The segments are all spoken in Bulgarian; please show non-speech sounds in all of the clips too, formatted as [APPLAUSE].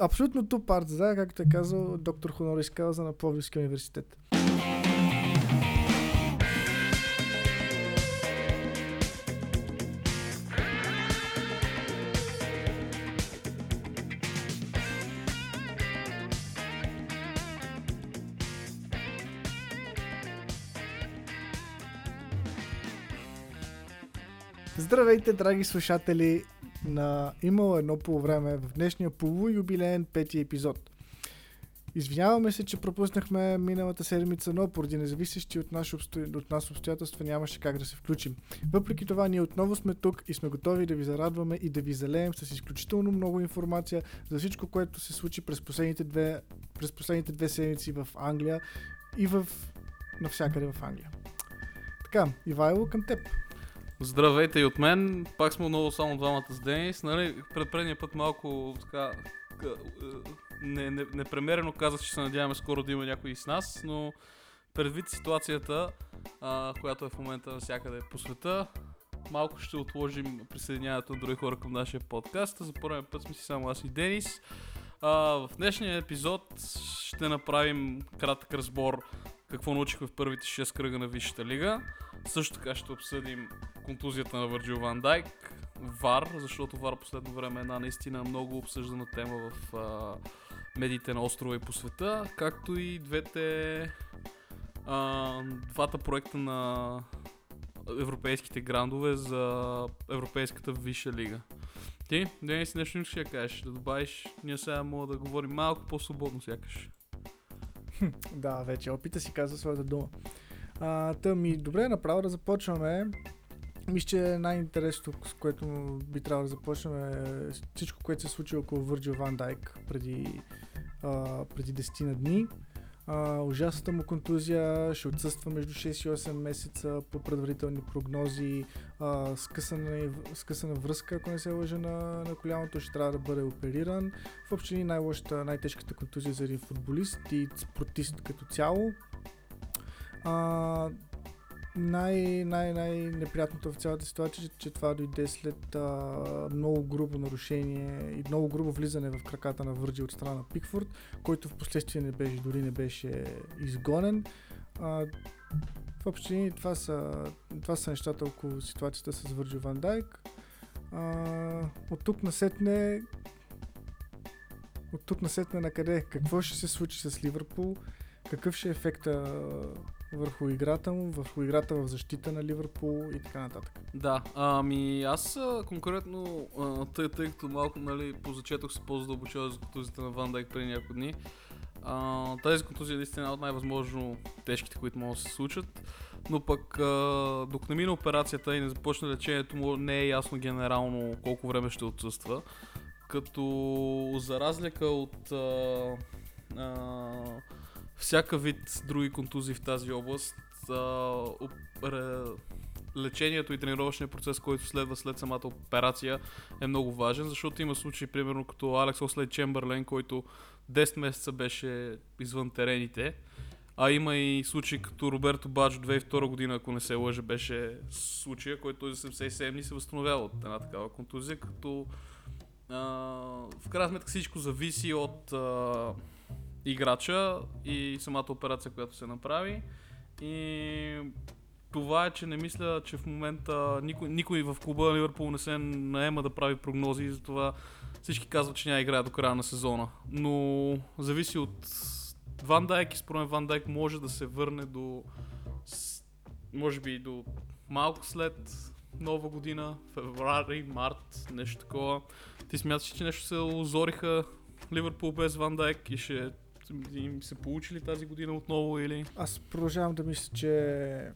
абсолютно ту парт, да, както е казал доктор Хонорис Кауза на Пловдивския университет. Здравейте, драги слушатели на Имало едно по време в днешния полуюбилеен пети епизод. Извиняваме се, че пропуснахме миналата седмица, но поради независещи от, обсто... от нас обстоятелства нямаше как да се включим. Въпреки това, ние отново сме тук и сме готови да ви зарадваме и да ви залеем с изключително много информация за всичко, което се случи през последните две, през последните две седмици в Англия и в навсякъде в Англия. Така, Ивайло, към теб. Здравейте и от мен. Пак сме отново само двамата с Денис. Нали, пред предния път малко така не, не, непремерено казах, че се надяваме скоро да има някой с нас, но предвид ситуацията, а, която е в момента навсякъде по света, малко ще отложим присъединяването на други хора към нашия подкаст. За първи път сме си само аз и Денис. А, в днешния епизод ще направим кратък разбор какво научихме в първите 6 кръга на Висшата лига. Също така ще обсъдим контузията на Върджил Ван Дайк, ВАР, защото ВАР последно време е една наистина много обсъждана тема в а, медиите на острова и по света, както и двете а, двата проекта на европейските грандове за Европейската висша лига. Ти, Денис, нещо ще кажеш, да добавиш, ние сега мога да говорим малко по-свободно сякаш. да, вече опита си казва своята дума. А, та ми, добре, направо да започваме. Мисля, че най-интересното, с което би трябвало да започнем е всичко, което се случи около Върджил Ван Дайк преди, а, преди 10 на дни. А, ужасната му контузия ще отсъства между 6 и 8 месеца по предварителни прогнози. А, скъсана, скъсана връзка, ако не се лъжа на, на коляното, ще трябва да бъде опериран. В общини най-лошата, най-тежката контузия за един футболист и спортист като цяло. А, най- най- най-неприятното в цялата ситуация, че, че това дойде след а, много грубо нарушение и много грубо влизане в краката на Върджи от страна на Пикфорд, който в последствие не беше, дори не беше изгонен. А, в общини това са, това са нещата около ситуацията с Върджи Ван Дайк. А, от тук насетне от тук насетне на къде? Какво ще се случи с Ливърпул? Какъв ще е ефекта върху играта му, върху играта в защита на Ливърпул и така нататък. Да, ами аз конкретно, тъй, тъй като малко нали, позачетох се по-задълбочено за контузията на Ван Дайк преди няколко дни, а, тази контузия е наистина от най-възможно тежките, които могат да се случат. Но пък, докато не мина операцията и не започне лечението му, не е ясно генерално колко време ще отсъства. Като за разлика от а, а, всяка вид други контузии в тази област, а, лечението и тренировъчния процес, който следва след самата операция е много важен, защото има случаи, примерно като Алекс Ослей Чемберлен, който 10 месеца беше извън терените, а има и случаи като Роберто Баджо 2002 година, ако не се лъжа, беше случая, който за 77 дни се възстановява от една такава контузия, като а, в крайна сметка всичко зависи от а, играча и самата операция, която се направи. И това е, че не мисля, че в момента никой, никой в клуба Ливърпул не се наема да прави прогнози и затова всички казват, че няма играе до края на сезона. Но зависи от Ван Дайк и според Ван Дайк може да се върне до може би до малко след нова година, феврари, март, нещо такова. Ти смяташ, че нещо се озориха Ливърпул без Ван Дайк и ще им се получили тази година отново или? Аз продължавам да мисля, че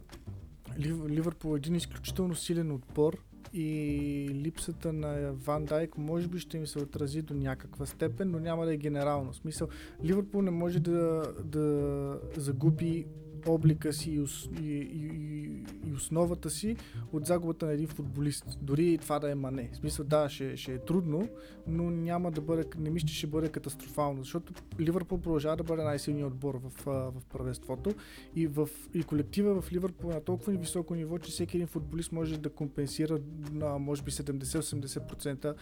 Ливърпул е един изключително силен отбор и липсата на Ван Дайк може би ще им се отрази до някаква степен, но няма да е генерално. В смисъл, Ливърпул не може да, да загуби облика си и, и, и, и основата си от загубата на един футболист. Дори и това да е мане. В смисъл, да, ще, ще е трудно, но няма да бъде, не мисля, че ще бъде катастрофално, защото Ливърпул продължава да бъде най-силният отбор в, в правенството и, в, и колектива в Ливърпул е на толкова високо ниво, че всеки един футболист може да компенсира на може би 70-80%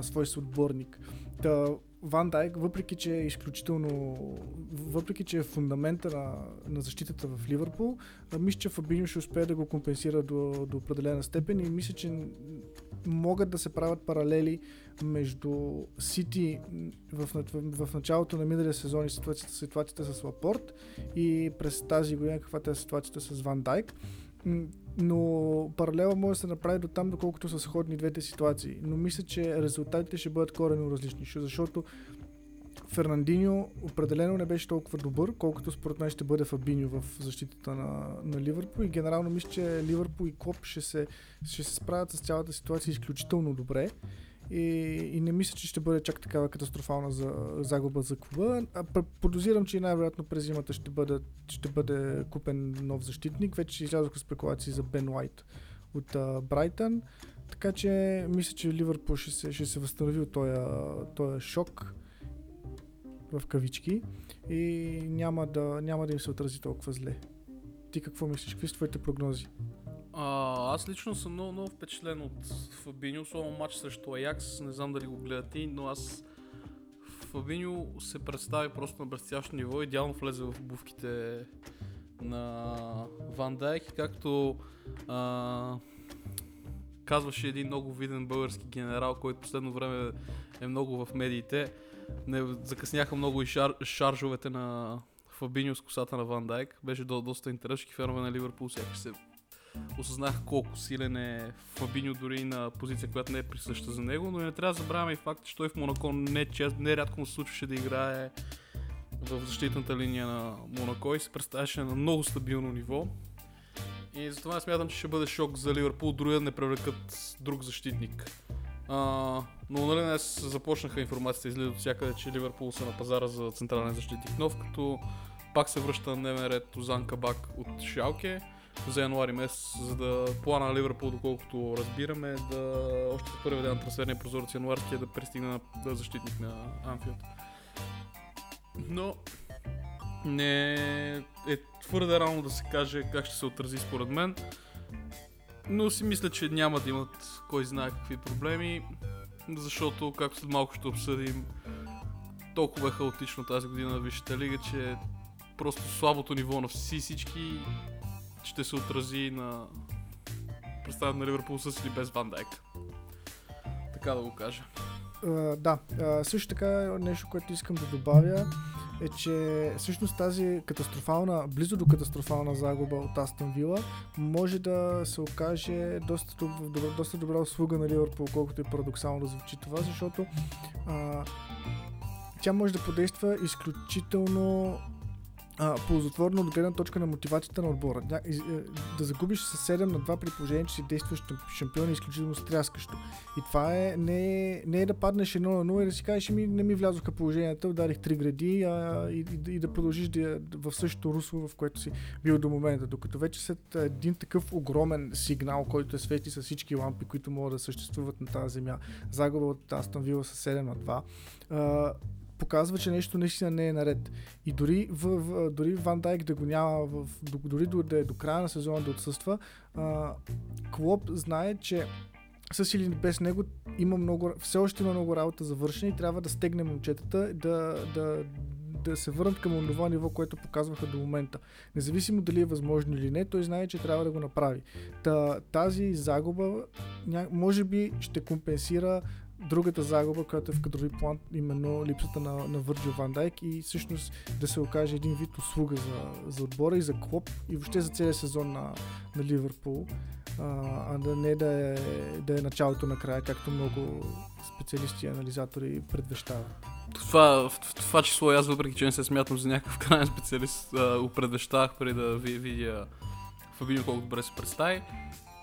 свой съотборник. Та, Ван Дайк, въпреки че е изключително, въпреки че е фундамента на, на защитата в Ливърпул, мисля, че Фабиньо ще успее да го компенсира до, до определена степен и мисля, че могат да се правят паралели между Сити в, в, в началото на миналия сезон и ситуацията, ситуацията с Лапорт и през тази година каквато е ситуацията с Ван Дайк но паралела може да се направи до там, доколкото са сходни двете ситуации. Но мисля, че резултатите ще бъдат корено различни, защото Фернандиньо определено не беше толкова добър, колкото според мен ще бъде Фабиньо в защитата на, на Ливърпул и генерално мисля, че Ливърпул и Клоп ще се, ще се справят с цялата ситуация изключително добре и, и не мисля, че ще бъде чак такава катастрофална за, загуба за клуба. А подозирам, че най-вероятно през зимата ще бъде, ще бъде купен нов защитник. Вече излязоха спекулации за Бен Уайт от Брайтън. Така че мисля, че Ливърпул ще се, ще се възстанови от този шок в кавички и няма да, няма да им се отрази толкова зле. Ти какво мислиш? Какви са твоите прогнози? А, аз лично съм много, много впечатлен от Фабиньо, особено матч срещу Аякс. Не знам дали го гледате, но аз Фабиньо се представи просто на блестящо ниво. Идеално влезе в обувките на Ван Дайк, както а, казваше един много виден български генерал, който последно време е много в медиите. Не, закъсняха много и шар, шаржовете на Фабиньо с косата на Ван Дайк. Беше до, доста интересно. Фенове на Ливърпул сякаш се осъзнах колко силен е Фабиньо дори на позиция, която не е присъща за него, но не трябва да забравяме и факта, че той в Монако не, чест, не рядко му се случваше да играе в защитната линия на Монако и се представяше на много стабилно ниво. И затова смятам, че ще бъде шок за Ливърпул, дори да не привлекат друг защитник. А, но нали днес започнаха информацията излиза от всякъде, че Ливърпул са на пазара за централен защитник нов, като пак се връща на дневен ред Озан Кабак от Шалке за януари месец, за да плана на Ливърпул, доколкото разбираме, да още в първия ден на трансферния прозорец януарския е да пристигне на да защитник на Анфилд. Но не е твърде рано да се каже как ще се отрази според мен. Но си мисля, че няма да имат кой знае какви проблеми, защото, както след малко ще обсъдим, толкова е хаотично тази година на Висшата лига, че просто слабото ниво на всички ще се отрази на представят на Ливърпул с или без Ван Дайк. Така да го кажа. Uh, да, uh, също така нещо, което искам да добавя е, че всъщност тази катастрофална, близо до катастрофална загуба от Астон Вила може да се окаже доста, добра, доста добра услуга на Ливърпул, колкото и парадоксално да звучи това, защото uh, тя може да подейства изключително а, ползотворно от гледна точка на мотивацията на отбора. Да, е, да загубиш с 7 на 2 при положение, че си действаш шампион е изключително стряскащо. И това е не, не е да паднеш 1 на 0 и да си кажеш, ми не ми влязоха положенията, ударих 3 гради а, и, и, и, да продължиш да, в същото русло, в което си бил до момента. Докато вече след един такъв огромен сигнал, който е свети с всички лампи, които могат да съществуват на тази земя, загуба от Астон Вила с 7 на 2, а, показва, че нещо наистина не е наред. И дори, в, в, дори Ван Дайк да го няма, в, дори до, да е до края на сезона да отсъства, а, Клоп знае, че с или без него има много, все още има много работа за вършене и трябва да стегне момчетата, да, да, да се върнат към това ниво, което показваха до момента. Независимо дали е възможно или не, той знае, че трябва да го направи. Та, тази загуба може би ще компенсира другата загуба, която е в кадрови план, именно липсата на, на Върджил Ван Дайк и всъщност да се окаже един вид услуга за, за отбора и за Клоп и въобще за целия сезон на, на Ливърпул, а, а да не да е, да е началото на края, както много специалисти и анализатори предвещават. Това, в, в това число аз, въпреки че не се смятам за някакъв [LAUGHS] крайен специалист, го предвещавах преди да ви, видя Фабино колко добре се представи.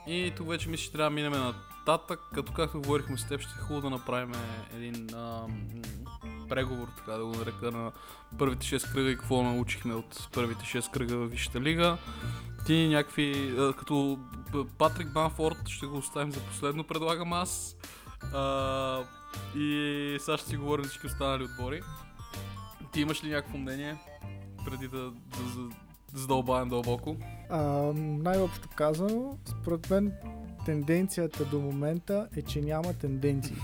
И тук вече мисля, че трябва да минем на нататък, като както говорихме с теб, ще е хубаво да направим един а, преговор, така да го нарека, на първите 6 кръга и какво научихме от първите 6 кръга в Висшата лига. Ти някакви, а, като Патрик Банфорд ще го оставим за последно, предлагам аз. А, и сега ще си говорим за всички останали отбори. Ти имаш ли някакво мнение преди да, да, да, задълбаем дълбоко? А, най-общо казано, според мен тенденцията до момента е, че няма тенденции.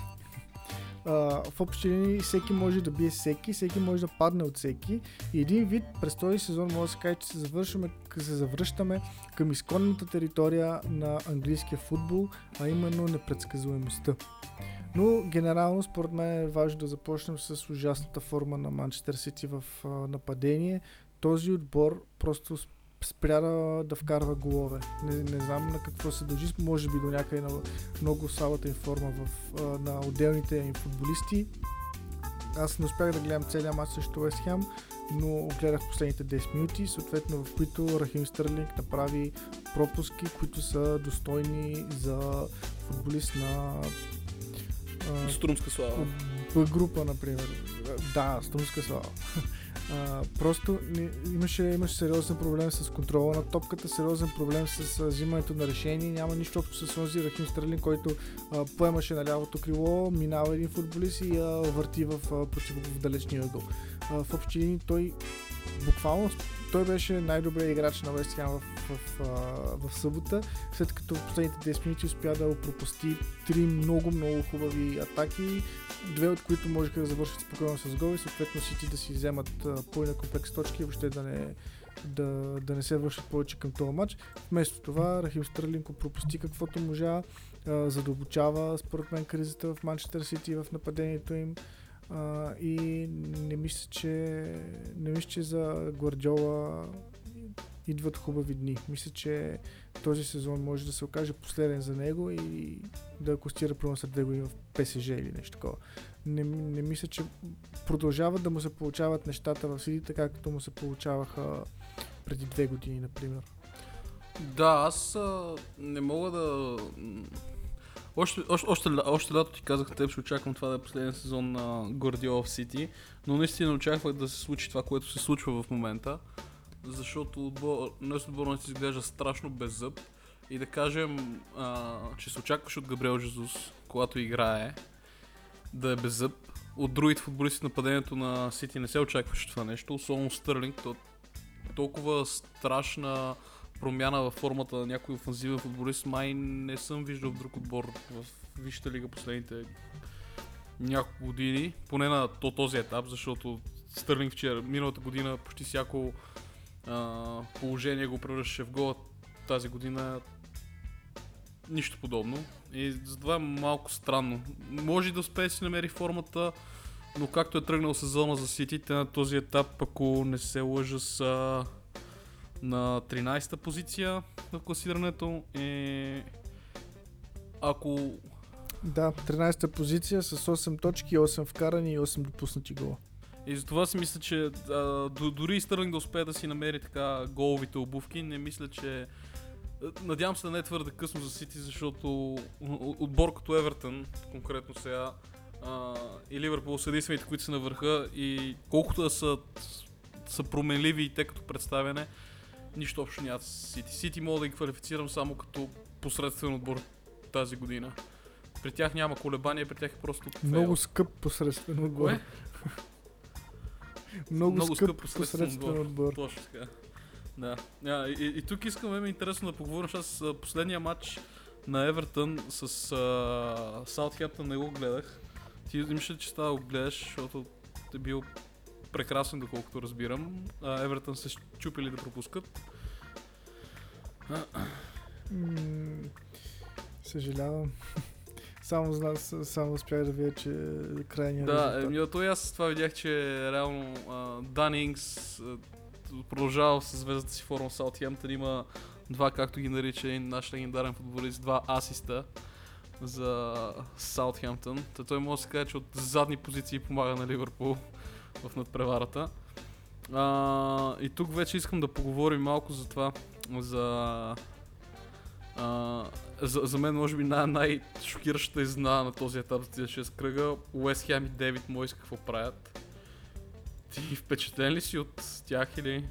[LAUGHS] а, в общи линии всеки може да бие всеки, всеки може да падне от всеки. И един вид през този сезон може да се каже, че се, завършваме, се завръщаме към изконната територия на английския футбол, а именно непредсказуемостта. Но генерално според мен е важно да започнем с ужасната форма на Манчестър Сити в а, нападение. Този отбор просто спря да, да вкарва голове. Не, не знам на какво се дължи, може би до някъде на много слабата им форма в, а, на отделните им футболисти. Аз не успях да гледам целият матч срещу Уест Хем, но гледах последните 10 минути, съответно в които Рахим Стърлинг направи пропуски, които са достойни за футболист на Струмска слава. Б група, например. Да, Струмска слава. А, просто не, имаше, имаше сериозен проблем с контрола на топката, сериозен проблем с а, взимането на решение. Няма нищо общо с онзи Рахим Стърлин, който а, поемаше на лявото крило, минава един футболист и а, върти в, а, в далечния. А, в общи линии той буквално той беше най-добрият играч на Вест в, в, в, в събота, след като в последните 10 минути успя да пропусти три много, много хубави атаки, две от които можеха да завършат спокойно с гол и съответно Сити да си вземат пълния комплекс точки и въобще да не, да, да не се вършат повече към този матч. Вместо това Рахим Стърлинко пропусти каквото можа, задълбочава според мен кризата в Манчестър Сити в нападението им. И не мисля, че, не мисля, че за Гвардиола идват хубави дни. Мисля, че този сезон може да се окаже последен за него и да костира примерно след две години в ПСЖ или нещо такова. Не, не мисля, че продължават да му се получават нещата в Сиди, така както му се получаваха преди две години, например. Да, аз а, не мога да още, още, още, още лято ти казах, теб ще очаквам това да е последния сезон на Гордио в Сити, но наистина очаквах да се случи това, което се случва в момента, защото отбор, днес отборът си изглежда страшно без зъб и да кажем, а, че се очакваш от Габриел Жезус, когато играе, да е без зъб. От другите футболисти нападението на Сити не се очакваше това нещо, особено Стърлинг, то толкова страшна промяна във формата на някой офанзивен футболист май не съм виждал в друг отбор в Висшата лига последните няколко години, поне на то, този етап, защото Стърлинг вчера, миналата година почти всяко а, положение го превръщаше в гол, тази година нищо подобно. И затова е малко странно. Може да успее да си намери формата, но както е тръгнал сезона за Сити, на този етап, ако не се лъжа с на 13-та позиция на класирането и ако... Да, 13-та позиция с 8 точки, 8 вкарани и 8 допуснати гола. И затова си мисля, че а, дори и Стърлинг да успее да си намери така головите обувки, не мисля, че... Надявам се да не е твърде късно за Сити, защото отбор като Евертън, конкретно сега, а, и Ливърпул са единствените, които са на върха и колкото да са, са променливи и те като представяне, нищо общо нямат с Сити. Сити мога да ги квалифицирам само като посредствен отбор тази година. При тях няма колебания, при тях е просто фейл. Много скъп посредствен отбор. Кое? [LAUGHS] Много, Много скъп, скъп посредствен, посредствен отбор. отбор. Точно така. Да. А, и, и, тук искаме ми интересно да поговорим, аз последния матч на Евертън с Саутхемптън не го гледах. Ти ли, че става го гледаш, защото е бил прекрасен, доколкото разбирам. Евертън се чупили да пропускат. съжалявам. [LAUGHS] само, зна, само успях да видя, че крайният Да, еми, то и аз това видях, че реално Данингс продължава с звездата си форма Саутхемптън. Има два, както ги нарича един наш легендарен футболист, два асиста за Саутхемптън. Та той може да се каже, че от задни позиции помага на Ливърпул в надпреварата. А, и тук вече искам да поговорим малко за това, за, а, за, за мен може би най- най-шокиращата изненада на този етап за тези 6 кръга. Уест Хем и Дейвид Мойс какво правят? Ти впечатлен ли си от тях или?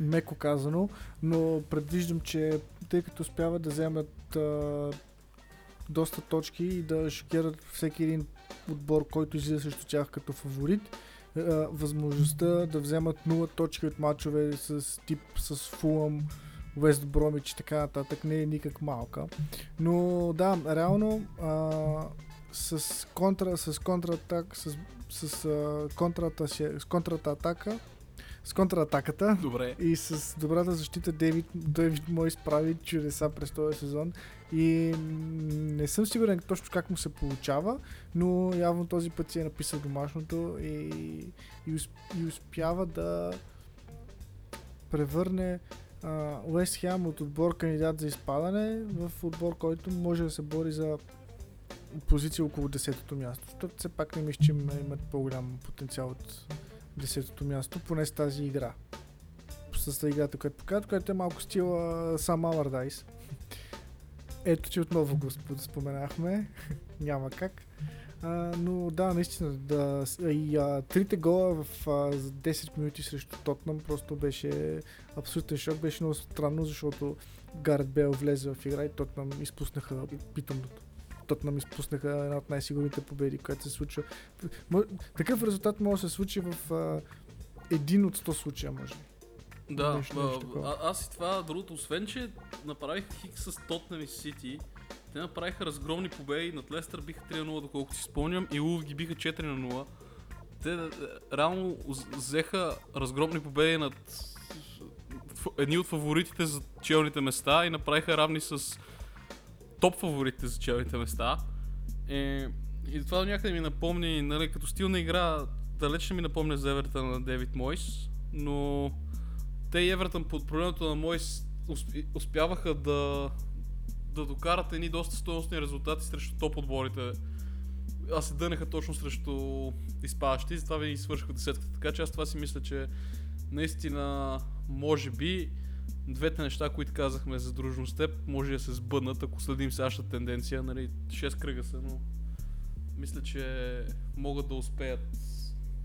Меко казано, но предвиждам, че тъй като успяват да вземат а, доста точки и да шокират всеки един отбор, който излиза срещу тях като фаворит. Възможността да вземат 0 точки от мачове с тип с Фулъм, Уест Бромич и така нататък не е никак малка. Но да, реално а, с, контра, с контратак, с, с, а, контрата, с контрата атака, с контратаката Добре. и с добрата защита Дейвид, Дейвид Мой справи чудеса през този сезон и не съм сигурен точно как му се получава, но явно този път си е написал домашното и, и, и успява да превърне Уест Хем от отбор кандидат за изпадане в отбор, който може да се бори за позиция около 10-то място. Защото все пак не мисля, че има- имат по-голям потенциал от 10-то място, поне с тази игра. С тази играта, която показват, която е малко стила сам Allardyce. Ето, че отново го сп- споменахме. [LAUGHS] Няма как. А, но да, наистина, да, и а, трите гола в а, за 10 минути срещу Тотнам просто беше абсолютен шок. Беше много странно, защото Гарет Бел влезе в игра и Тотнам изпуснаха питомното. Тотнам изпуснаха една от най-сигурните победи, която се случва. Такъв резултат може да се случи в а, един от 100 случая, може. би. Да, Нещо- нещо такова. а, аз и това, другото, освен че направиха хик с Тотнем и Сити, те направиха разгромни победи, над Лестър биха 3-0, доколкото си спомням, и Улф ги биха 4-0. Те е, реално взеха разгромни победи над едни от фаворитите за челните места и направиха равни с топ фаворитите за челните места. Е, и това до някъде ми напомни, нали, като стил на игра, далеч не ми напомня за Евертън на Девид Мойс, но те и Евертън под проблемата на Мойс усп- успяваха да, да докарат едни доста стоеностни резултати срещу топ отборите. Аз се дънеха точно срещу изпадащи, затова ви свършиха десетката. Така че аз това си мисля, че наистина може би двете неща, които казахме за дружно с теб, може да се сбъднат, ако следим сегашната тенденция. Нали, 6 кръга са, но мисля, че могат да успеят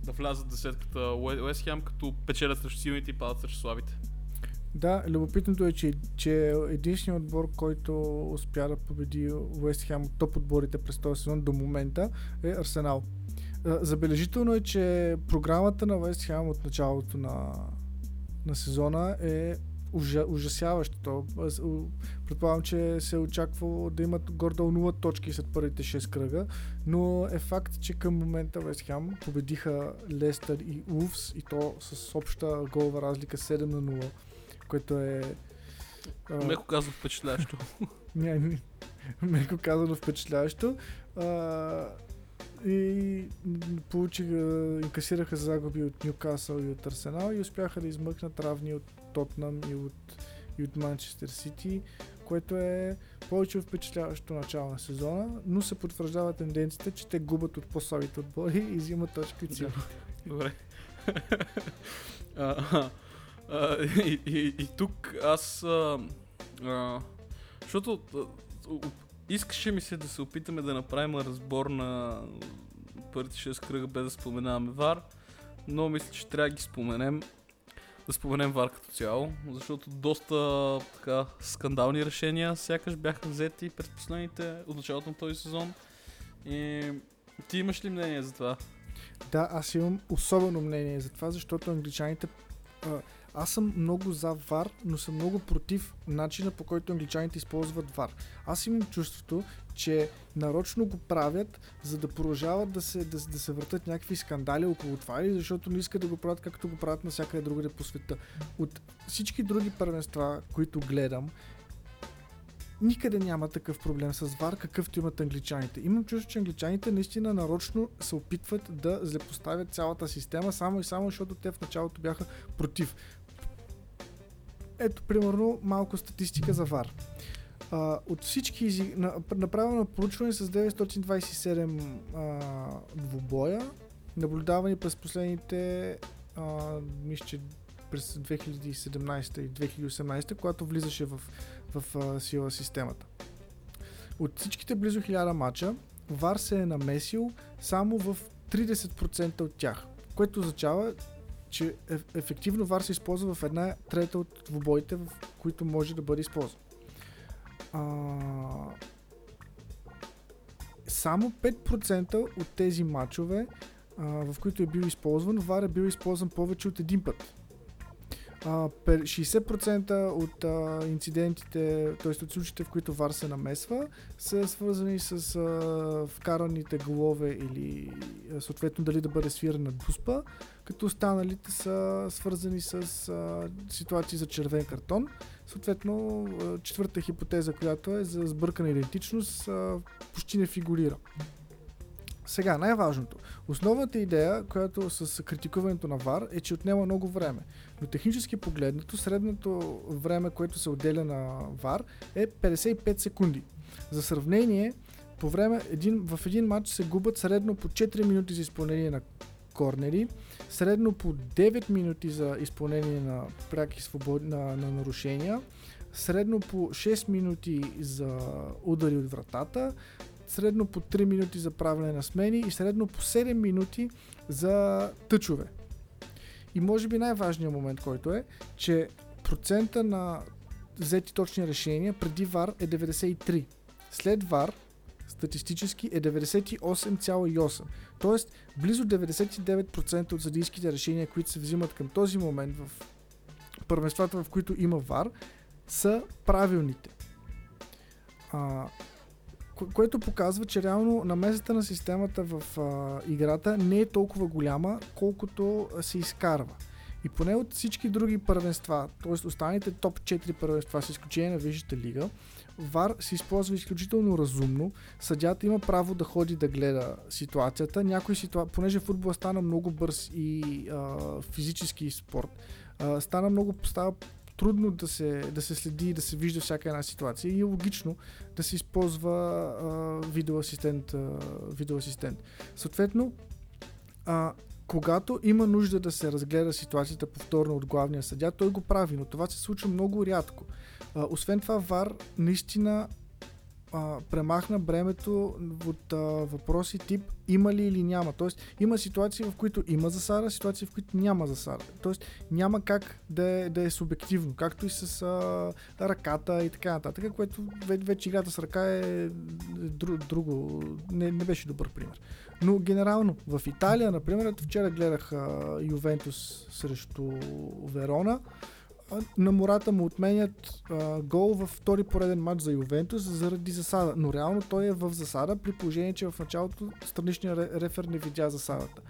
да влязат десетката Уест Хем, като печелят срещу силните и падат срещу слабите. Да, любопитното е, че, че единственият отбор, който успя да победи Уест Хем от топ отборите през този сезон до момента е Арсенал. Забележително е, че програмата на Уест Хем от началото на, на сезона е ужа, ужасяваща. То, аз, у- предполагам, че се е очаквало да имат гордо 0 точки след първите 6 кръга, но е факт, че към момента Вест Хем победиха Лестър и Улфс и то с обща голова разлика 7 на 0 което е... Меко казвам впечатлящо. [LAUGHS] меко казано впечатляващо. А, и получиха, инкасираха загуби от Ньюкасъл и от Арсенал и успяха да измъкнат равни от Тотнам и от, и от Манчестър Сити, което е повече впечатляващо начало на сезона, но се потвърждава тенденцията, че те губят от по-слабите отбори и взимат точки силните. Добре. [LAUGHS] а, а, и, и, и тук аз... А, а, защото искаше ми се да се опитаме да направим разбор на първите 6 кръга без да споменаваме ВАР, но мисля, че трябва да ги споменем. Да споменем ВАР като цяло, защото доста така скандални решения сякаш бяха взети през последните, от началото на този сезон. И ти имаш ли мнение за това? Да, аз имам особено мнение за това, защото англичаните... А, аз съм много за ВАР, но съм много против начина по който англичаните използват ВАР. Аз имам чувството, че нарочно го правят, за да продължават да се, да, да се въртат някакви скандали около това или защото не искат да го правят както го правят навсякъде другаде по света. От всички други първенства, които гледам, никъде няма такъв проблем с ВАР, какъвто имат англичаните. Имам чувство, че англичаните наистина нарочно се опитват да злепоставят цялата система, само и само защото те в началото бяха против. Ето, примерно, малко статистика за ВАР. А, от всички изи... на, направено проучване с 927 а, двубоя, наблюдавани през последните а, мисля, че през 2017 и 2018, когато влизаше в, в сила системата. От всичките близо 1000 мача, ВАР се е намесил само в 30% от тях, което означава, че еф- ефективно ВАР се използва в една трета от двубоите, в които може да бъде използван. А... Само 5% от тези матчове, а, в които е бил използван, ВАР е бил използван повече от един път. А, пер- 60% от инцидентите, т.е. от случаите, в които ВАР се намесва, са свързани с вкараните голове или съответно дали да бъде свирана дуспа, като останалите са свързани с ситуации за червен картон. Съответно, четвърта хипотеза, която е за сбъркана идентичност, почти не фигурира. Сега, най-важното. Основната идея, която с критикуването на VAR е, че отнема много време. Но технически погледнато, средното време, което се отделя на VAR е 55 секунди. За сравнение, по време, един, в един матч се губят средно по 4 минути за изпълнение на корнери, средно по 9 минути за изпълнение на пряки свободи, на, на нарушения, средно по 6 минути за удари от вратата, средно по 3 минути за правене на смени и средно по 7 минути за тъчове. И може би най-важният момент, който е, че процента на взети точни решения преди VAR е 93. След VAR статистически е 98,8. Тоест, близо 99% от съдийските решения, които се взимат към този момент в първенствата, в които има VAR, са правилните. А, което показва, че реално намесата на системата в а, играта не е толкова голяма, колкото се изкарва. И поне от всички други първенства, т.е. останалите топ 4 първенства, с изключение на Висшата лига, ВАР се използва изключително разумно. Съдята има право да ходи да гледа ситуацията. Някои ситуа... понеже футбола стана много бърз и а, физически спорт, а, стана много, става трудно да се, да се следи и да се вижда всяка една ситуация и е логично да се използва видеоасистент, видеоасистент. Съответно, а, когато има нужда да се разгледа ситуацията повторно от главния съдя, той го прави, но това се случва много рядко. А, освен това, ВАР наистина а, премахна бремето от а, въпроси тип има ли или няма. Тоест има ситуации, в които има засада, ситуации, в които няма засада. Тоест няма как да е, да е субективно, както и с а, ръката и така нататък, което вече играта с ръка е дру, друго, не, не беше добър пример. Но генерално в Италия, например, вчера гледах а, Ювентус срещу Верона на Мората му отменят а, гол във втори пореден матч за Ювентус заради засада. Но реално той е в засада при положение, че в началото страничният рефер не видя засадата.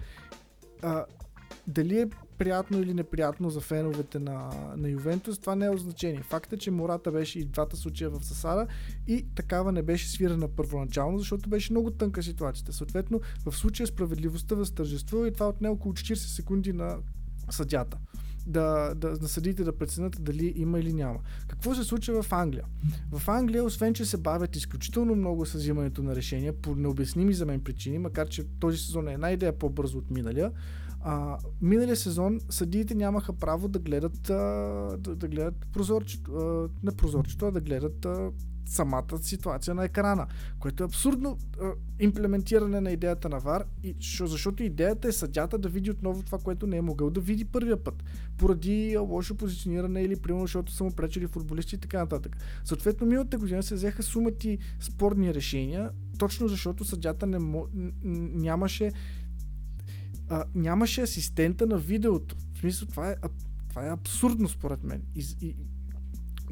А, дали е приятно или неприятно за феновете на, на Ювентус, това не е значение. Факт е, че Мората беше и двата случая в засада и такава не беше свирана първоначално, защото беше много тънка ситуацията. Съответно, в случая справедливостта възтържествува и това отне около 40 секунди на съдята да, да, да съдите да преценят дали има или няма. Какво се случва в Англия? В Англия, освен че се бавят изключително много с взимането на решения, по необясними за мен причини, макар че този сезон е една идея по-бързо от миналия, а, миналия сезон съдиите нямаха право да гледат, а, да, да гледат прозорчето, а, не прозорчето, а да гледат а, самата ситуация на екрана, което е абсурдно а, имплементиране на идеята на VAR, и, защото идеята е съдята да види отново това, което не е могъл да види първия път, поради лошо позициониране или примерно, защото са му пречили футболисти и така нататък. Съответно, миналата година се взеха сумати спорни решения, точно защото съдята не мо, нямаше а, нямаше асистента на видеото. В смисъл, това е, това е абсурдно според мен. И, и,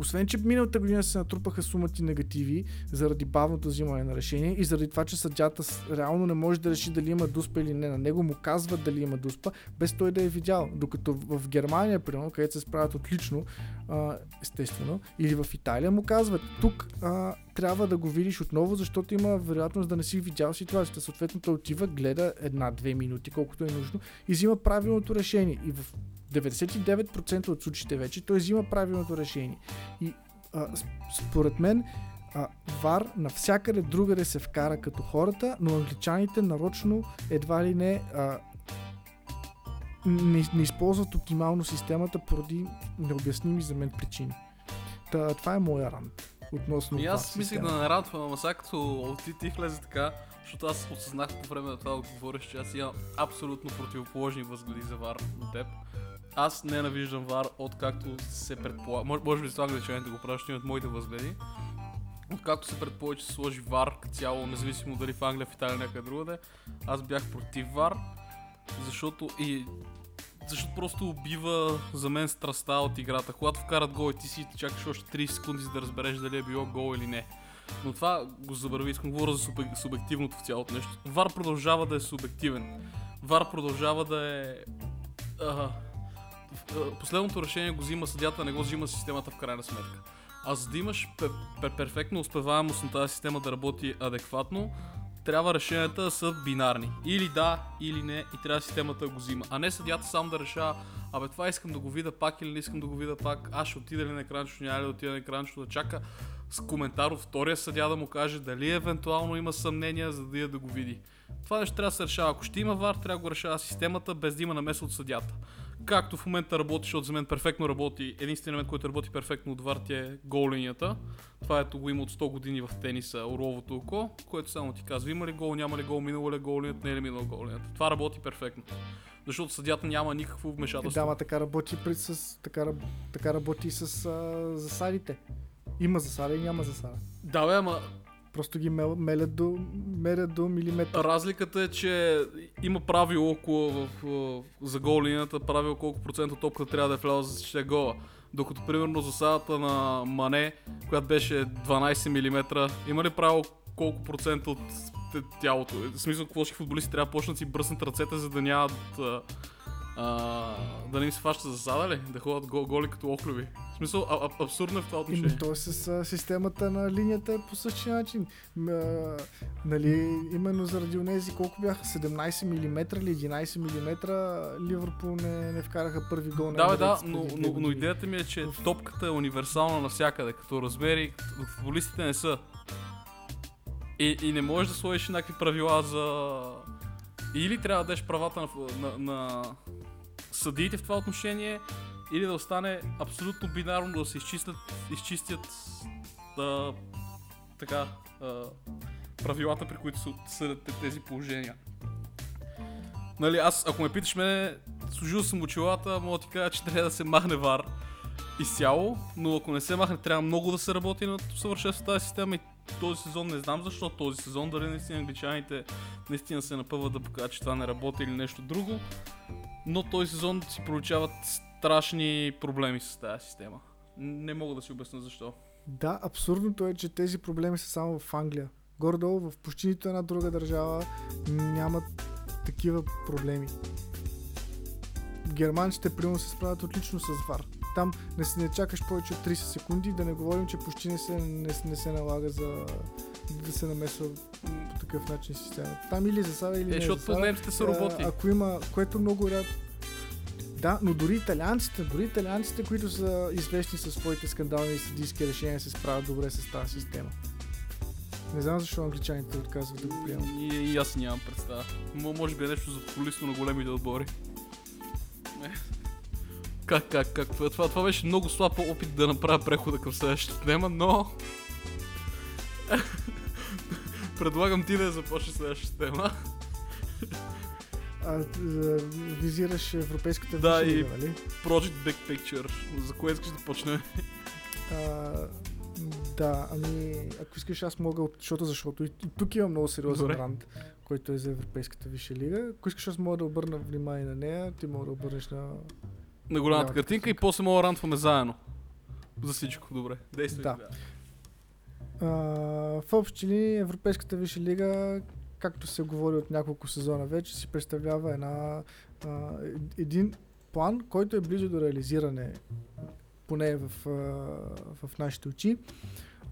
освен, че миналата година се натрупаха сумати негативи заради бавното взимане на решение и заради това, че съдята реално не може да реши дали има дуспа или не. На него му казват дали има дуспа, без той да е видял. Докато в Германия, примерно, където се справят отлично, естествено, или в Италия му казват, тук а, трябва да го видиш отново, защото има вероятност да не си видял ситуацията. Съответно, той отива, гледа една-две минути, колкото е нужно, и взима правилното решение. И в 99% от случаите вече той взима правилното решение. И а, според мен а, ВАР навсякъде другаде се вкара като хората, но англичаните нарочно едва ли не а, не, не използват оптимално системата поради необясними за мен причини. Та, това е моя рант относно И аз мислих да нарадвам, ама сега като ти, ти влезе така, защото аз осъзнах по време на това да говориш, че аз имам абсолютно противоположни възгледи за вар на теб. Аз ненавиждам вар, откакто се предполага. Може, може би това англичаните го правят, от моите възгледи. Откакто се предполага, че се сложи вар цяло, независимо дали в Англия, в Италия, някъде другаде, аз бях против вар, защото и защото просто убива за мен страста от играта. Когато вкарат гол и ти си чакаш още 30 секунди за да разбереш дали е било гол или не. Но това го забрави, искам да говоря за субек- субективното в цялото нещо. Вар продължава да е субективен. Вар продължава да е... А, последното решение го взима съдята, не го взима системата в крайна сметка. А за да имаш пер- пер- перфектно успеваемост на тази система да работи адекватно, трябва решенията да са бинарни. Или да, или не, и трябва системата да го взима. А не съдята сам да решава, абе това искам да го видя пак или не искам да го видя пак, аз ще отида ли на екранчето, няма ли да отида на екранчето, да чака с коментар от втория съдя да му каже дали евентуално има съмнения, за да я да го види. Това нещо трябва да се решава. Ако ще има вар, трябва да го решава системата, без да има намеса от съдята. Както в момента работи, защото за мен перфектно работи, единственият момент, който работи перфектно от вар ти е гол линията. Това ето го има от 100 години в тениса, орловото око, което само ти казва има ли гол, няма ли гол, минало ли е гол не е ли минало гол. Това работи перфектно. Защото съдята няма никакво Е, вмешателство. да, ма така работи, при, с, така, така работи и с а, засадите. Има засада и няма засада. Да, бе, ама Просто ги мел, мелят до, мерят до милиметър. Разликата е, че има правило около в, в, за гол правило колко процент от топката трябва да е влязла за да гола. Докато примерно засадата на Мане, която беше 12 мм, има ли правило колко процент от тялото? В смисъл, ще футболисти трябва да почнат си бръснат ръцете, за да нямат а, да не им се фаща засада ли? Да ходят го, голи като охлюви. В смисъл, а, а, абсурдно е в това Ими отношение. то е с а, системата на линията е по същия начин. А, нали, именно заради онези колко бяха 17 мм или 11 мм Ливърпул не, не вкараха първи гол на Да, бе, да, но, но, но идеята ми е, че топката е универсална навсякъде, като размери, футболистите не са. И, и не можеш да сложиш някакви правила за... Или трябва да дадеш правата на, на, на съдиите в това отношение, или да остане абсолютно бинарно да се изчистят, изчистят да, така, а, правилата, при които се съдят тези положения. Нали, аз, ако ме питаш мене, служил съм очилата, мога да ти кажа, че трябва да се махне вар изцяло, но ако не се махне, трябва много да се работи над усъвършенството тази система и този сезон не знам защо този сезон, дали наистина англичаните наистина се напъват да покажат, че това не работи или нещо друго, но този сезон си получават страшни проблеми с тази система. Не мога да си обясня защо. Да, абсурдното е, че тези проблеми са само в Англия. Гордо в почти нито една друга държава нямат такива проблеми. Германците примерно се справят отлично с ВАР. Там не, се- не чакаш повече от 30 секунди, да не говорим, че почти не се, не, не се налага за да се намесва по такъв начин системата. Там или засада, или Е, не защото засада. немците са роботи. А, ако има, което много ряд... Да, но дори италианците, дори италианците, които са известни със своите скандални и съдийски решения, се справят добре с тази система. Не знам защо англичаните отказват да го приемат. И, и аз нямам представа. М- може би е нещо за полисно на големите отбори. Не. Как, как, как? Това, това, това беше много слаб опит да направя прехода към следващата тема, но... [LAUGHS] Предлагам ти да започнеш следващата тема. А, визираш европейската Да, и- нали? Project Big Picture. За кое искаш да почнем? А, да, ами, ако искаш аз мога, от- защото, защото и, и тук има много сериозен Добре. ранд, който е за Европейската висша лига. Ако искаш аз мога да обърна внимание на нея, ти мога да обърнеш на... На голямата картинка и после мога да рантваме заедно. За всичко, добре. Действай Да. тогава. В общи линии Европейската висша лига, както се говори от няколко сезона вече, си представлява една, а, един план, който е близо до реализиране, поне в, а, в нашите очи,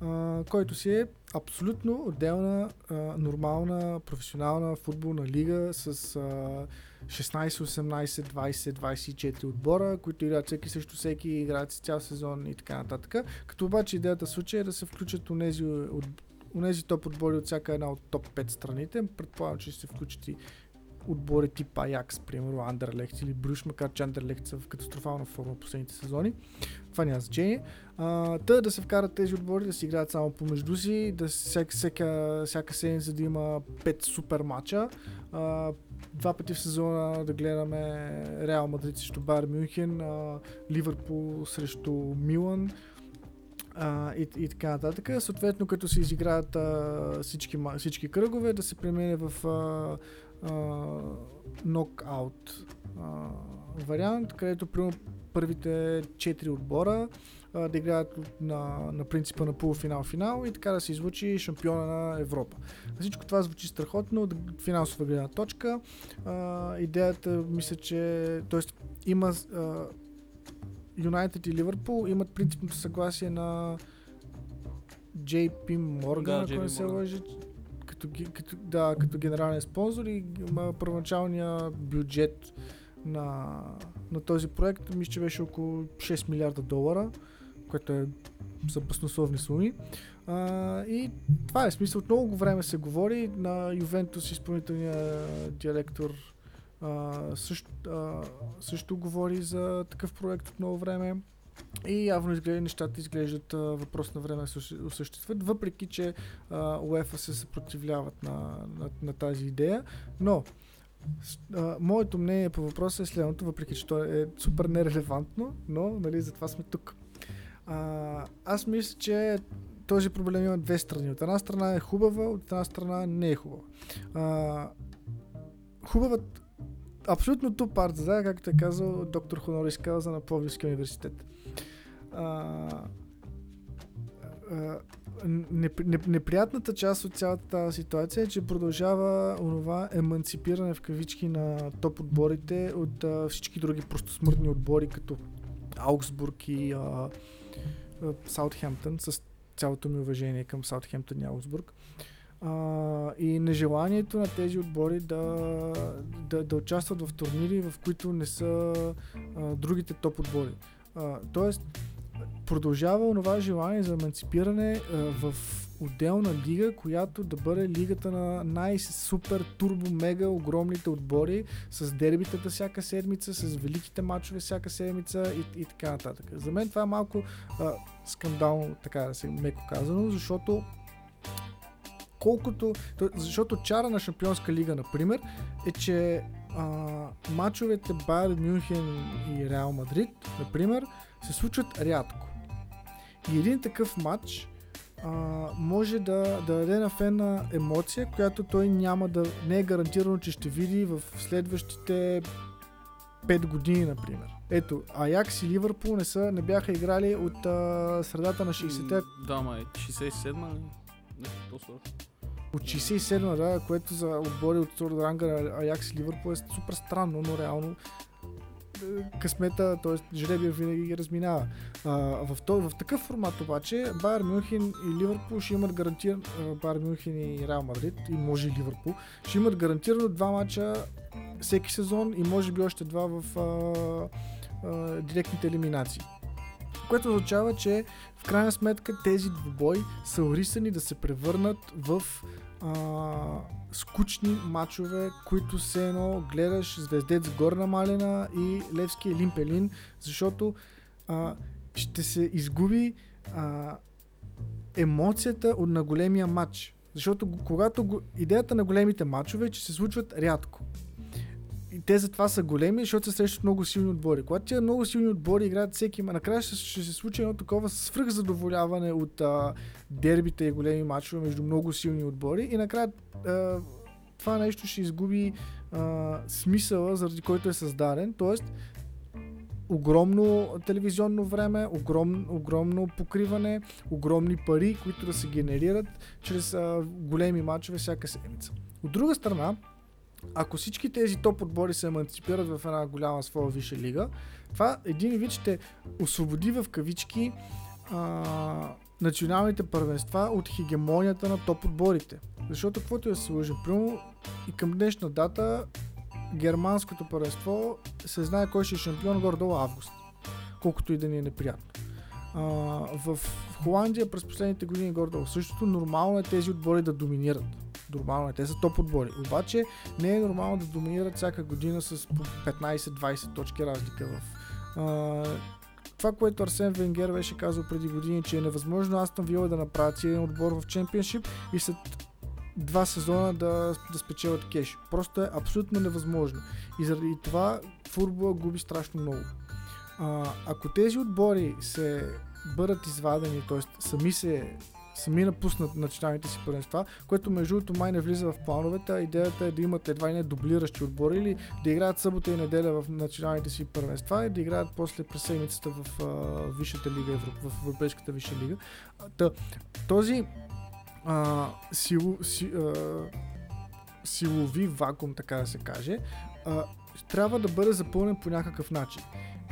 а, който си е абсолютно отделна, а, нормална, професионална футболна лига с а, 16, 18, 20, 24 отбора, които играят всеки срещу всеки, играят с цял сезон и така нататък. Като обаче идеята в случая е да се включат унези, от, унези топ отбори от всяка една от топ 5 страните. Предполагам, че ще се включат и отбори тип Аякс, примерно Андерлехт или Брюш, макар че Андерлехт са в катастрофална форма последните сезони. Това няма значение. Та да се вкарат тези отбори да си играят само помежду си, да всяка, всяка, всяка седмица да има 5 супер матча. А, два пъти в сезона да гледаме Реал Мадрид срещу Байер Мюнхен, а, Ливърпул срещу Милан а, и, и така нататък. Съответно, като се изиграят а, всички, всички кръгове, да се премине в а, а, нокаут а, вариант, където примерно първите 4 отбора а, да играят на, на принципа на полуфинал-финал и така да се излучи шампиона на Европа. Всичко това звучи страхотно от финансова гледна точка. А, идеята, мисля, че т.е. има Юнайтед и Ливърпул имат принципното съгласие на JP Morgan, Да, ако не се лъжи, като, като, да, като генерален спонсор и ма, първоначалния бюджет на, на този проект, мисля, че беше около 6 милиарда долара, което е са баснословни суми. А, и това е смисъл. От много време се говори на Ювентус, изпълнителния директор а, също, а, също говори за такъв проект от много време. И явно изглежда, нещата изглеждат а, въпрос на време се осъ- осъществят, въпреки че УЕФА се съпротивляват на, на, на тази идея. Но а, моето мнение по въпроса е следното, въпреки че то е супер нерелевантно, но нали, затова сме тук. А, аз мисля, че този проблем има две страни. От една страна е хубава, от една страна не е хубава. А, хубава, абсолютно ту парт, да, както е казал доктор Хонорис Кауза на Пловдивския университет. А, а, неп- неп- неприятната част от цялата тази ситуация е, че продължава онова еманципиране в кавички на топ отборите от а, всички други простосмъртни отбори, като Аугсбург и а, Саутхемптън, с цялото ми уважение към Саутхемптън и Аугсбург. А, и нежеланието на тези отбори да, да, да участват в турнири, в които не са а, другите топ отбори. А, тоест, продължава онова желание за емансипиране а, в отделна лига, която да бъде лигата на най-супер, турбо, мега, огромните отбори, с дербитата всяка седмица, с великите матчове всяка седмица и, и така нататък. За мен това е малко а, скандално, така да се меко казано, защото колкото, то- защото чара на Шампионска лига, например, е, че а, матчовете Байер Мюнхен и Реал Мадрид, например, се случват рядко. И един такъв матч а, може да, да даде на фена емоция, която той няма да не е гарантирано, че ще види в следващите 5 години, например. Ето, Аякс и Ливърпул не, са, не бяха играли от а, средата на 60-те Да, май, 67-ма ли? Нещо по-сорт. От 67 да, което за отбори от втора ранга Аякс и Ливърпул е супер странно, но реално е, късмета, т.е. жребия винаги ги разминава. А, в, то, в такъв формат обаче Байер Мюнхен и Ливърпул ще имат гарантиран Байер Мюнхен и Реал Мадрид и може и Ливърпул ще имат гарантирано два мача всеки сезон и може би още два в а, а, директните елиминации. Което означава, че в крайна сметка тези двубои са орисани да се превърнат в а, скучни матчове, които се едно гледаш Звездец Горна Малина и Левски Елимпелин, защото а, ще се изгуби а, емоцията от на големия матч. Защото когато идеята на големите матчове е, че се случват рядко. И те затова са големи, защото се срещат много силни отбори. Когато тия много силни отбори играят всеки, ма накрая ще, ще се случи едно такова свръхзадоволяване от а, дербите и големи матчове между много силни отбори и накрая а, това нещо ще изгуби а, смисъла, заради който е създаден. Тоест, огромно телевизионно време, огром, огромно покриване, огромни пари, които да се генерират чрез а, големи матчове всяка седмица. От друга страна, ако всички тези топ отбори се еманципират в една голяма своя висша лига, това един вид ще освободи в кавички а, националните първенства от хегемонията на топ отборите. Защото каквото да се лъжи, примерно и към днешна дата германското първенство се знае кой ще е шампион горе-долу август. Колкото и да ни е неприятно. А, в Холандия през последните години горе-долу същото нормално е тези отбори да доминират. Нормално е, те са топ отбори. Обаче не е нормално да доминират всяка година с по 15-20 точки разлика в а, това, което Арсен Венгер беше казал преди години, че е невъзможно Астон Вила да направят един отбор в чемпионшип и след два сезона да, да спечелят кеш. Просто е абсолютно невъзможно. И заради това футбола губи страшно много. А, ако тези отбори се бъдат извадени, т.е. сами се сами напуснат националните си първенства, което между другото май не влиза в плановете, идеята е да имат едва и не дублиращи отбори или да играят събота и неделя в националните си първенства и да играят после през седмицата в а, Висшата лига, в Европейската Висша лига. Та, този а, сило, си, а, силови вакуум, така да се каже, а, трябва да бъде запълнен по някакъв начин.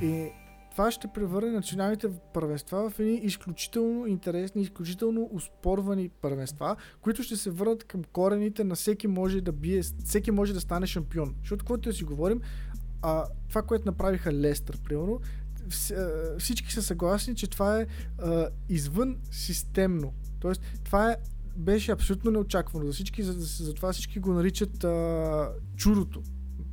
И това ще превърне националните първенства в едни изключително интересни, изключително успорвани първенства, които ще се върнат към корените на всеки може да бие, всеки може да стане шампион. Защото, когато да си говорим, а, това, което направиха Лестър, примерно, всички са съгласни, че това е а, извън системно. Тоест, това е, беше абсолютно неочаквано за всички, затова за всички го наричат а, чудото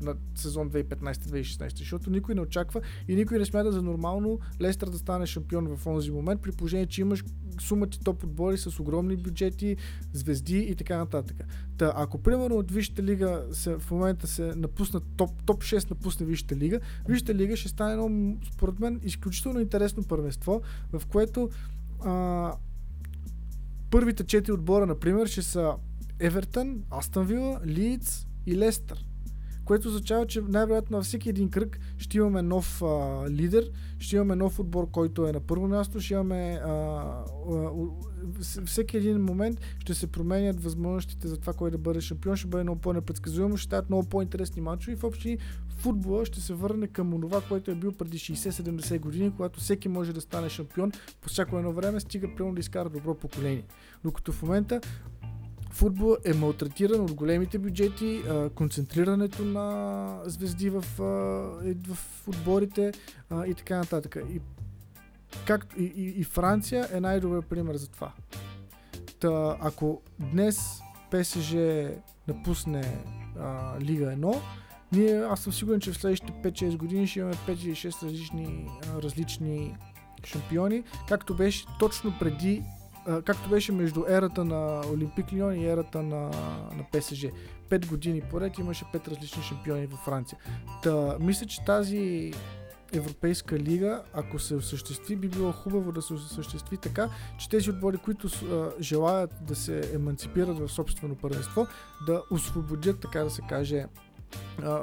на сезон 2015-2016, защото никой не очаква и никой не смята за нормално Лестър да стане шампион в този момент, при положение, че имаш сумати топ отбори с огромни бюджети, звезди и така нататък. Та, ако примерно от Висшата лига се, в момента се напусна топ, топ 6 напусне Висшата лига, Висшата лига ще стане едно, според мен, изключително интересно първенство, в което а, първите четири отбора, например, ще са Евертън, Астън Вила, Лидс и Лестър което означава, че най-вероятно на всеки един кръг ще имаме нов а, лидер, ще имаме нов отбор, който е на първо място, ще имаме а, а, всеки един момент ще се променят възможностите за това кой да бъде шампион, ще бъде много по-непредсказуемо, ще стават много по-интересни мачове и в общи футбола ще се върне към това, което е бил преди 60-70 години, когато всеки може да стане шампион по всяко едно време, стига примерно да изкара добро поколение. Докато в момента футбол е малтретиран от големите бюджети, а, концентрирането на звезди в, а, в отборите а, и така нататък. И, както, и, и, и Франция е най-добър пример за това. Та, ако днес ПСЖ напусне а, Лига 1, ние, аз съм сигурен, че в следващите 5-6 години ще имаме 5 или 6 различни, а, различни шампиони, както беше точно преди както беше между ерата на Олимпик Лион и ерата на, на ПСЖ. Пет години поред имаше пет различни шампиони във Франция. Та, мисля, че тази Европейска лига, ако се осъществи, би било хубаво да се осъществи така, че тези отбори, които а, желаят да се еманципират в собствено първенство, да освободят, така да се каже, а,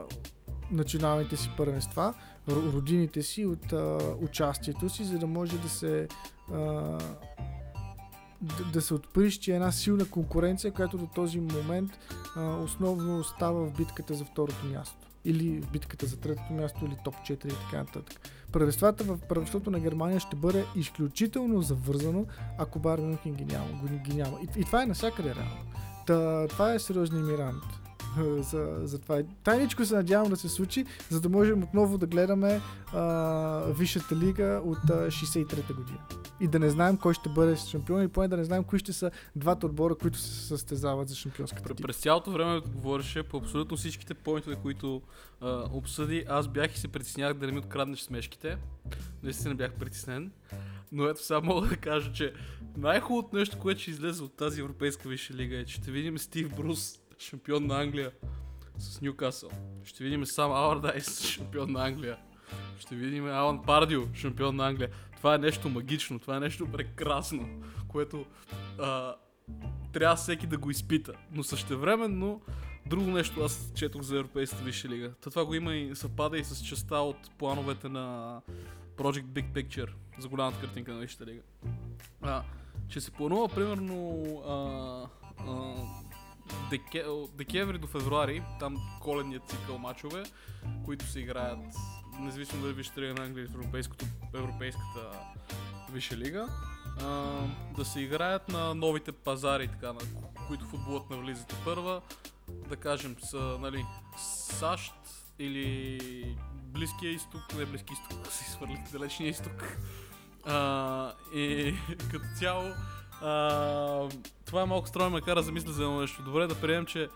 националните си първенства, родините си от а, участието си, за да може да се а, да, да се отприщи една силна конкуренция, която до този момент а, основно остава в битката за второто място. Или в битката за третото място, или топ 4 и така нататък. Първенствата в първенството на Германия ще бъде изключително завързано, ако Байер Мюнхен ги няма. Ги няма. И, и това е навсякъде реално. Та, това е сериозният ми рант [LAUGHS] за, за това. Тайничко се надявам да се случи, за да можем отново да гледаме а, Висшата лига от 63-та година. И да не знаем кой ще бъде шампион и поне да не знаем кои ще са двата отбора, които се състезават за шампионската титла. През цялото време говореше по абсолютно всичките поинтове, които а, обсъди. Аз бях и се притеснях да не ми откраднеш смешките. Наистина бях притеснен. Но ето сега мога да кажа, че най-хубавото нещо, което ще излезе от тази Европейска висша лига е, че ще видим Стив Брус шампион на Англия с Ньюкасъл. Ще видим сам Ауърдайс, шампион на Англия. Ще видим Алан Пардио, шампион на Англия. Това е нещо магично, това е нещо прекрасно, което а, трябва всеки да го изпита. Но същевременно, друго нещо аз четох за Европейската висша лига. То това го има и съвпада и с частта от плановете на Project Big Picture за голямата картинка на Висшата лига. А, че се планува примерно а, а, деке, декември до февруари, там коледният цикъл мачове, които се играят, независимо дали вижте на Англия в Европейската Висша лига, а, да се играят на новите пазари, така, на които футболът навлиза първа, да кажем са, нали, САЩ или Близкия изток, не Близкия изток, [LAUGHS] си свърлите далечния изток. А, и като цяло а, това е малко странно, ме кара да замисля за нещо. Добре да приемем, че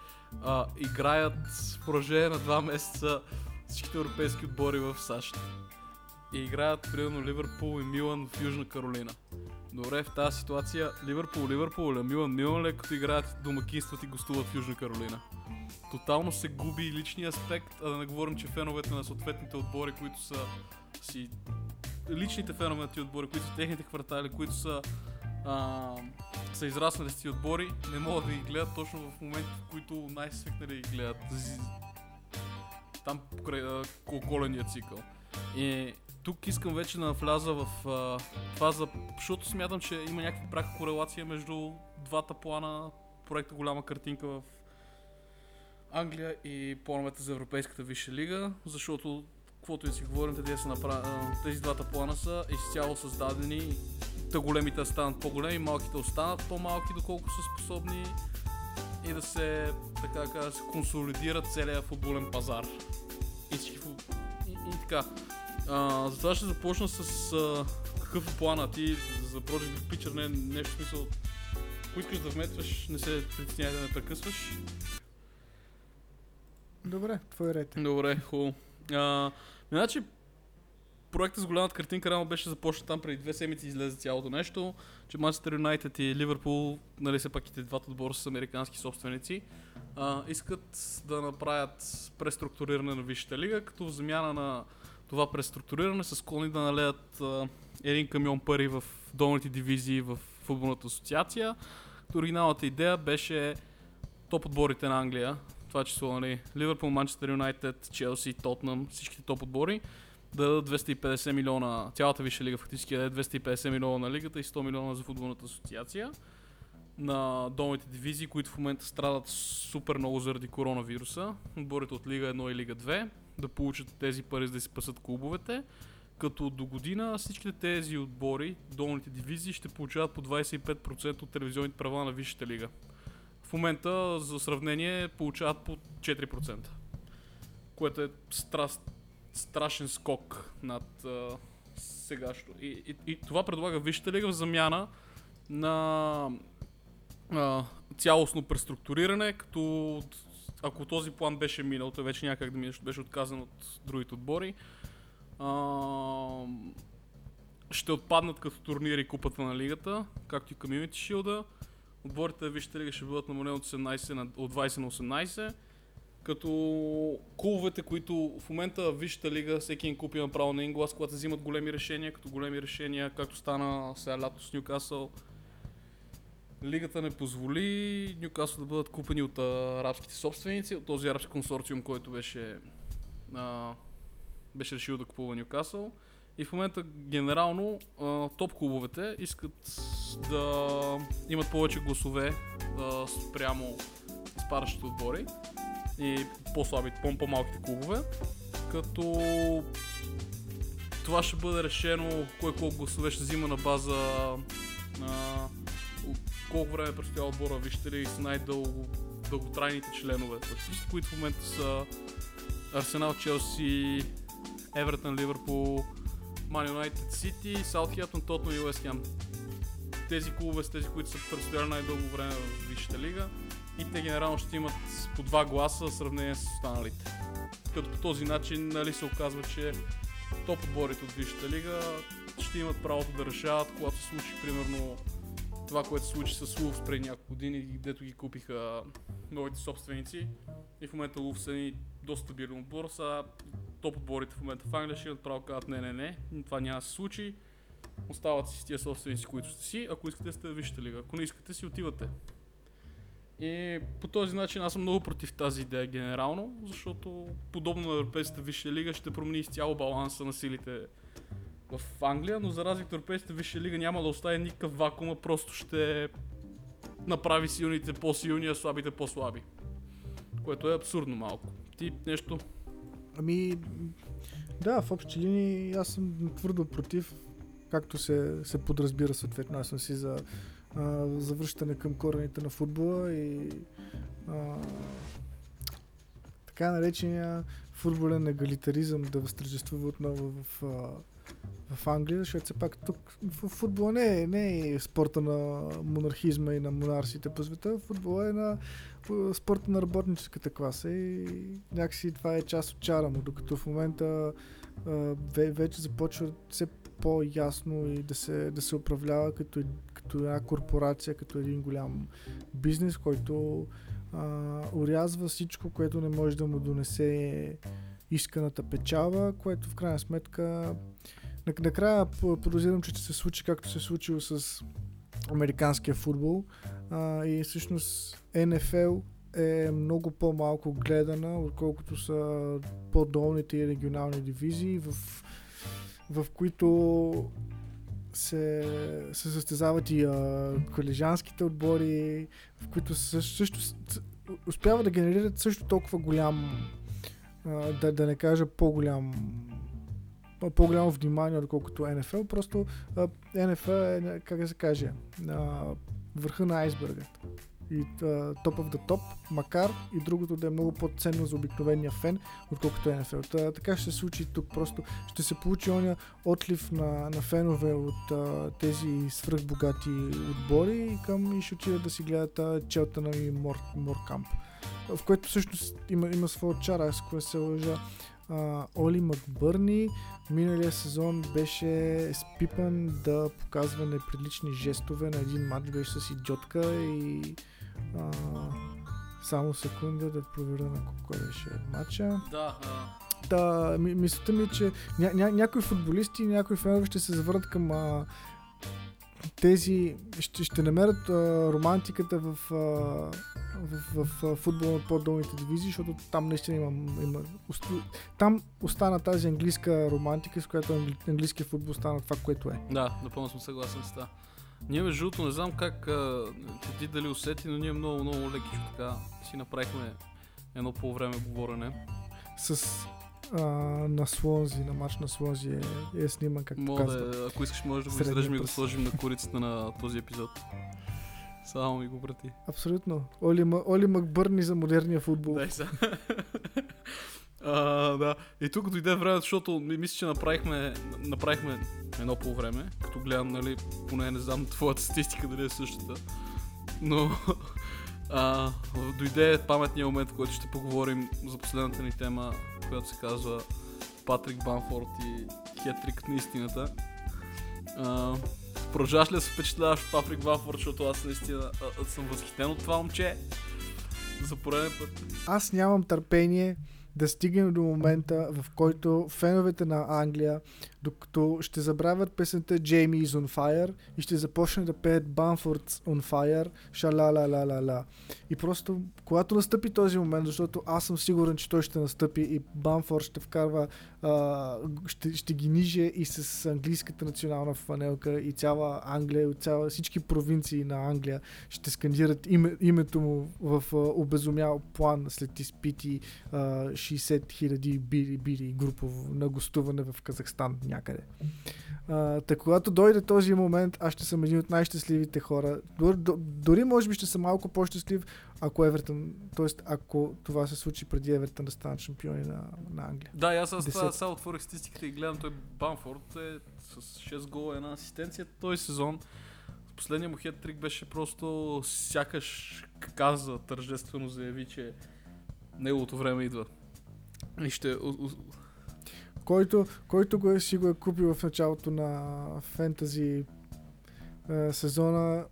а, играят в продължение на два месеца всичките европейски отбори в САЩ. И играят, примерно, Ливърпул и Милан в Южна Каролина. Добре, в тази ситуация Ливърпул, Ливърпул, Милан, Милан ли, като играят домакинстват и гостуват в Южна Каролина. Тотално се губи личния аспект, а да не говорим, че феновете на съответните отбори, които са си личните фенове на отбори, които са техните квартали, които са а, са израснали с тези отбори, не могат да ги гледат точно в момента, в които най-свикнали ги гледат. Там покрай а, ко- коледния цикъл. И тук искам вече да вляза в а, за, защото смятам, че има някаква прака корелация между двата плана, проекта Голяма картинка в Англия и плановете за Европейската висша лига, защото каквото и си говорим, тези, са направ... тези двата плана са изцяло създадени та големите станат по-големи, малките останат по-малки, доколко са способни и да се, така да се консолидира целият футболен пазар. И, и, и така. А, затова ще започна с а, какъв е плана ти за Project Picture, не нещо смисъл. Ако искаш да вметваш, не се притеснявай да ме прекъсваш. Добре, твой ред. е. Добре, хубаво. А, Значи, проектът с голямата картинка рано беше започнат там преди две седмици излезе цялото нещо, че Манчестър Юнайтед и Ливърпул, нали все пак и те двата отбора с американски собственици, а, искат да направят преструктуриране на Висшата лига, като в замяна на това преструктуриране са склонни да налеят а, един камион пари в долните дивизии в футболната асоциация. Оригиналната идея беше топ отборите на Англия, това число, нали, Ливърпул, Манчестър Юнайтед, Челси, Тотнам, всичките топ отбори, да дадат 250 милиона, цялата висша лига фактически да даде 250 милиона на лигата и 100 милиона за футболната асоциация на долните дивизии, които в момента страдат супер много заради коронавируса. Отборите от Лига 1 и Лига 2 да получат тези пари за да си спасат клубовете. Като до година всичките тези отбори, долните дивизии, ще получават по 25% от телевизионните права на Висшата лига. В момента, за сравнение, получават по 4%. Което е страст, страшен скок над а, сегащо. И, и, и това предлага Висшата лига в замяна на а, цялостно преструктуриране, като ако този план беше минал, той вече някак да мине, защото беше отказан от другите отбори. А, ще отпаднат като турнири купата на лигата, както и Community Shield. Отборите Висшата лига ще бъдат намалени от, 18 на, от 20 на 18. Като клубовете, които в момента Висшата лига всеки един клуб има право на един глас, когато взимат големи решения, като големи решения, както стана сега лято с Ньюкасъл. Лигата не позволи Ньюкасъл да бъдат купени от арабските собственици, от този арабски консорциум, който беше, а, беше решил да купува Ньюкасъл. И в момента генерално а, топ клубовете искат да имат повече гласове а, спрямо спадащите отбори и по-слаби, по- по-малките клубове. Като това ще бъде решено кой колко гласове ще взима на база на колко време предстоява отбора, вижте ли, с най-дълго дълготрайните членове, които в момента са Арсенал, Челси, Евертън, Ливърпул, Ман Юнайтед, Сити, Саутхемптън, Тотнам и Уест Хем. Тези клубове са тези, които са престояли най-дълго време в Висшата лига и те генерално ще имат по два гласа в сравнение с останалите. Като по този начин нали, се оказва, че топ отборите от Висшата лига ще имат правото да решават, когато се случи примерно това, което се случи с Лувс преди няколко години, дето ги купиха новите собственици. И в момента Лувс са ни доста стабилен отбор. Са топ отборите в момента в Англия ще имат право да кажат не, не, не, това няма да се случи. Остават си с тия собственици, които сте си. Ако искате, сте в лига. Ако не искате, си отивате. И по този начин аз съм много против тази идея генерално, защото подобно на Европейската Висша лига ще промени изцяло баланса на силите в Англия, но за разлика от Европейската Висша лига няма да остави никакъв вакуум, а просто ще направи силните по-силни, а слабите по-слаби. Което е абсурдно малко. Ти нещо? Ами, да, в общи линии аз съм твърдо против, както се, се подразбира съответно. Аз съм си за завръщане към корените на футбола и а, така наречения футболен егалитаризъм да възтържествува отново в, а, в Англия, защото все пак тук в футбола не е, не е спорта на монархизма и на монарсите по света, футбола е на спорта на работническата класа и някакси това е част от чара му, докато в момента вече започва все по-ясно и да се, да се управлява като, като една корпорация, като един голям бизнес, който а, урязва всичко, което не може да му донесе исканата печалба, което в крайна сметка Накрая подозирам, че ще се случи както се е случило с американския футбол. А, и всъщност НФЛ е много по-малко гледана, отколкото са по-долните и регионални дивизии, в, в които се, се състезават и а, колежанските отбори, в които също, също успява да генерират също толкова голям, а, да, да не кажа по-голям по-голямо внимание, отколкото НФЛ. Просто НФЛ е, как да се каже, върха на айсберга и топ of the топ, макар и другото да е много по-ценно за обикновения фен, отколкото NFL. Та, така ще се случи тук. Просто ще се получи оня отлив на, на фенове от а, тези свръхбогати отбори към и ще отидат да си гледат Челтъна и Мор, Моркамп. В което всъщност има, има своя чара, с което се лъжа. Оли Макбърни миналия сезон беше спипан да показва неприлични жестове на един матч, беше с идиотка и а, само секунда да проверя на кой беше матча. Да. Да, ми, мисълта ми е, че ня, ня, някои футболисти и някои фенове ще се завърнат към а, тези, ще, ще намерят а, романтиката в, а, в, в, в футбол от по-долните дивизии, защото там наистина има, има там остана тази английска романтика, с която английския футбол стана това, което е. Да, напълно съм съгласен с това. Ние между другото не знам как а, ти дали усети, но ние много, много леки така си направихме едно по време говорене. С а, на Слонзи, на матч на Слонзи е, е снима, как Мога да, ако искаш, може да го изрежем и го сложим на корицата на този епизод. Само ми го прати. Абсолютно. Оли, Оли Макбърни за модерния футбол. Дай са. [LAUGHS] А, да. И тук дойде време, защото мисля, че направихме, направихме едно по време, като гледам, нали, поне не знам твоята статистика дали е същата. Но [LAUGHS] а, дойде паметния момент, в който ще поговорим за последната ни тема, която се казва Патрик Банфорд и хетрик на истината. А, продължаваш ли да се впечатляваш Патрик Банфорд, защото аз наистина а, а, съм възхитен от това момче за пореден път. Аз нямам търпение да стигнем до момента, в който феновете на Англия, докато ще забравят песента Jamie is on fire и ще започнат да пеят Bamford's on fire, шала ла ла ла ла. И просто, когато настъпи този момент, защото аз съм сигурен, че той ще настъпи и Бамфорд ще вкарва, а, ще, ще ги ниже и с английската национална фанелка и цяла Англия, и цяла, всички провинции на Англия ще скандират име, името му в а, обезумял план след изпити а, 60 хиляди бири групово на гостуване в Казахстан някъде. А, та когато дойде този момент, аз ще съм един от най-щастливите хора. Дори може би ще съм малко по-щастлив, ако Евертън, т.е. ако това се случи преди Евертън да станат шампиони на, на Англия. Да, аз с това сега отворих статистиката и гледам той Банфорд е с 6 гола, една асистенция този сезон. Последният му хет-трик беше просто сякаш каза, тържествено заяви, че неговото време идва. И ще който, който го е, си го е купил в началото на фентази е, сезона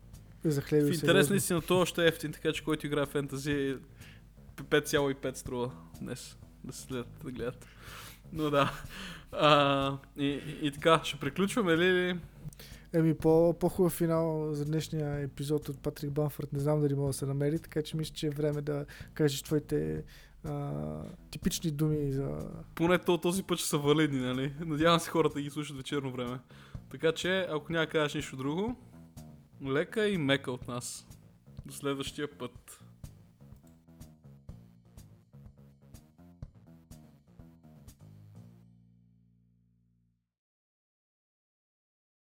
е захлебил В интерес наистина то още е ефтин, така че който играе фентази 5,5 струва днес да се следят, да гледат. Но да. А, и, и, и, така, ще приключваме ли? Еми, по, по-хубав финал за днешния епизод от Патрик Банфорд не знам дали мога да се намери, така че мисля, че е време да кажеш твоите а, типични думи за... Поне то, този път ще са валидни, нали? Надявам се хората да ги слушат вечерно време. Така че, ако няма кажеш нищо друго, лека и мека от нас. До следващия път.